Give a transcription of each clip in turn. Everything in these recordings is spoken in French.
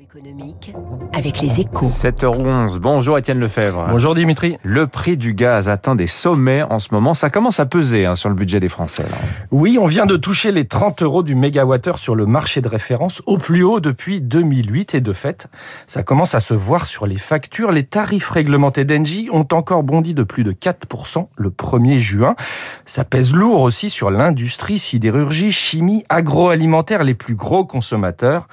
économique avec les échos. 7h11. Bonjour Étienne Lefebvre. Bonjour Dimitri. Le prix du gaz atteint des sommets en ce moment. Ça commence à peser hein, sur le budget des Français. là. Oui, on vient de toucher les 30 euros du mégawattheure sur le marché de référence au plus haut depuis 2008 et de fait, ça commence à se voir sur les factures. Les tarifs réglementés d'Engie ont encore bondi de plus de 4% le 1er juin. Ça pèse lourd aussi sur l'industrie, sidérurgie, chimie, agroalimentaire, les plus gros consommateurs.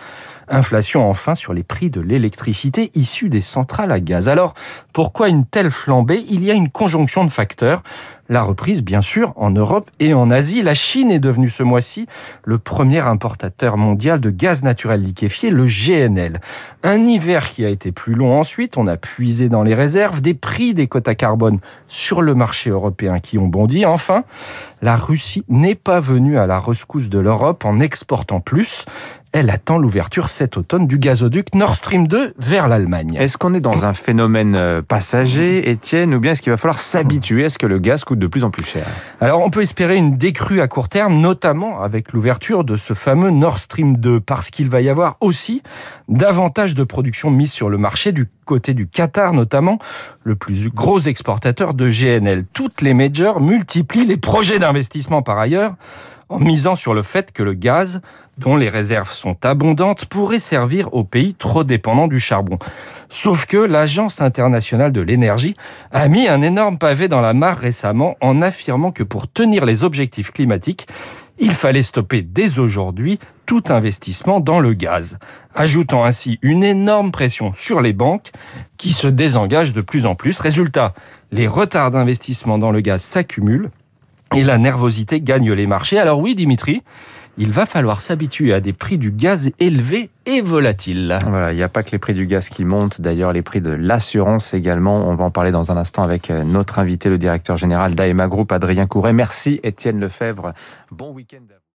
Inflation enfin sur les prix de l'électricité issue des centrales à gaz. Alors, pourquoi une telle flambée? Il y a une conjonction de facteurs. La reprise, bien sûr, en Europe et en Asie. La Chine est devenue ce mois-ci le premier importateur mondial de gaz naturel liquéfié, le GNL. Un hiver qui a été plus long ensuite. On a puisé dans les réserves des prix des quotas carbone sur le marché européen qui ont bondi. Enfin, la Russie n'est pas venue à la rescousse de l'Europe en exportant plus elle attend l'ouverture cet automne du gazoduc Nord Stream 2 vers l'Allemagne. Est-ce qu'on est dans un phénomène euh, passager, Étienne, ou bien est-ce qu'il va falloir s'habituer à ce que le gaz coûte de plus en plus cher? Alors on peut espérer une décrue à court terme, notamment avec l'ouverture de ce fameux Nord Stream 2, parce qu'il va y avoir aussi davantage de production mise sur le marché du côté du Qatar notamment, le plus gros exportateur de GNL. Toutes les majors multiplient les projets d'investissement par ailleurs en misant sur le fait que le gaz, dont les réserves sont abondantes, pourrait servir aux pays trop dépendants du charbon. Sauf que l'Agence internationale de l'énergie a mis un énorme pavé dans la mare récemment en affirmant que pour tenir les objectifs climatiques, il fallait stopper dès aujourd'hui tout investissement dans le gaz, ajoutant ainsi une énorme pression sur les banques qui se désengagent de plus en plus. Résultat, les retards d'investissement dans le gaz s'accumulent et la nervosité gagne les marchés. Alors oui, Dimitri, il va falloir s'habituer à des prix du gaz élevés et volatiles. Voilà, il n'y a pas que les prix du gaz qui montent, d'ailleurs les prix de l'assurance également. On va en parler dans un instant avec euh, notre invité, le directeur général d'AEMA Group, Adrien Couret. Merci Étienne Lefebvre. Bon week-end.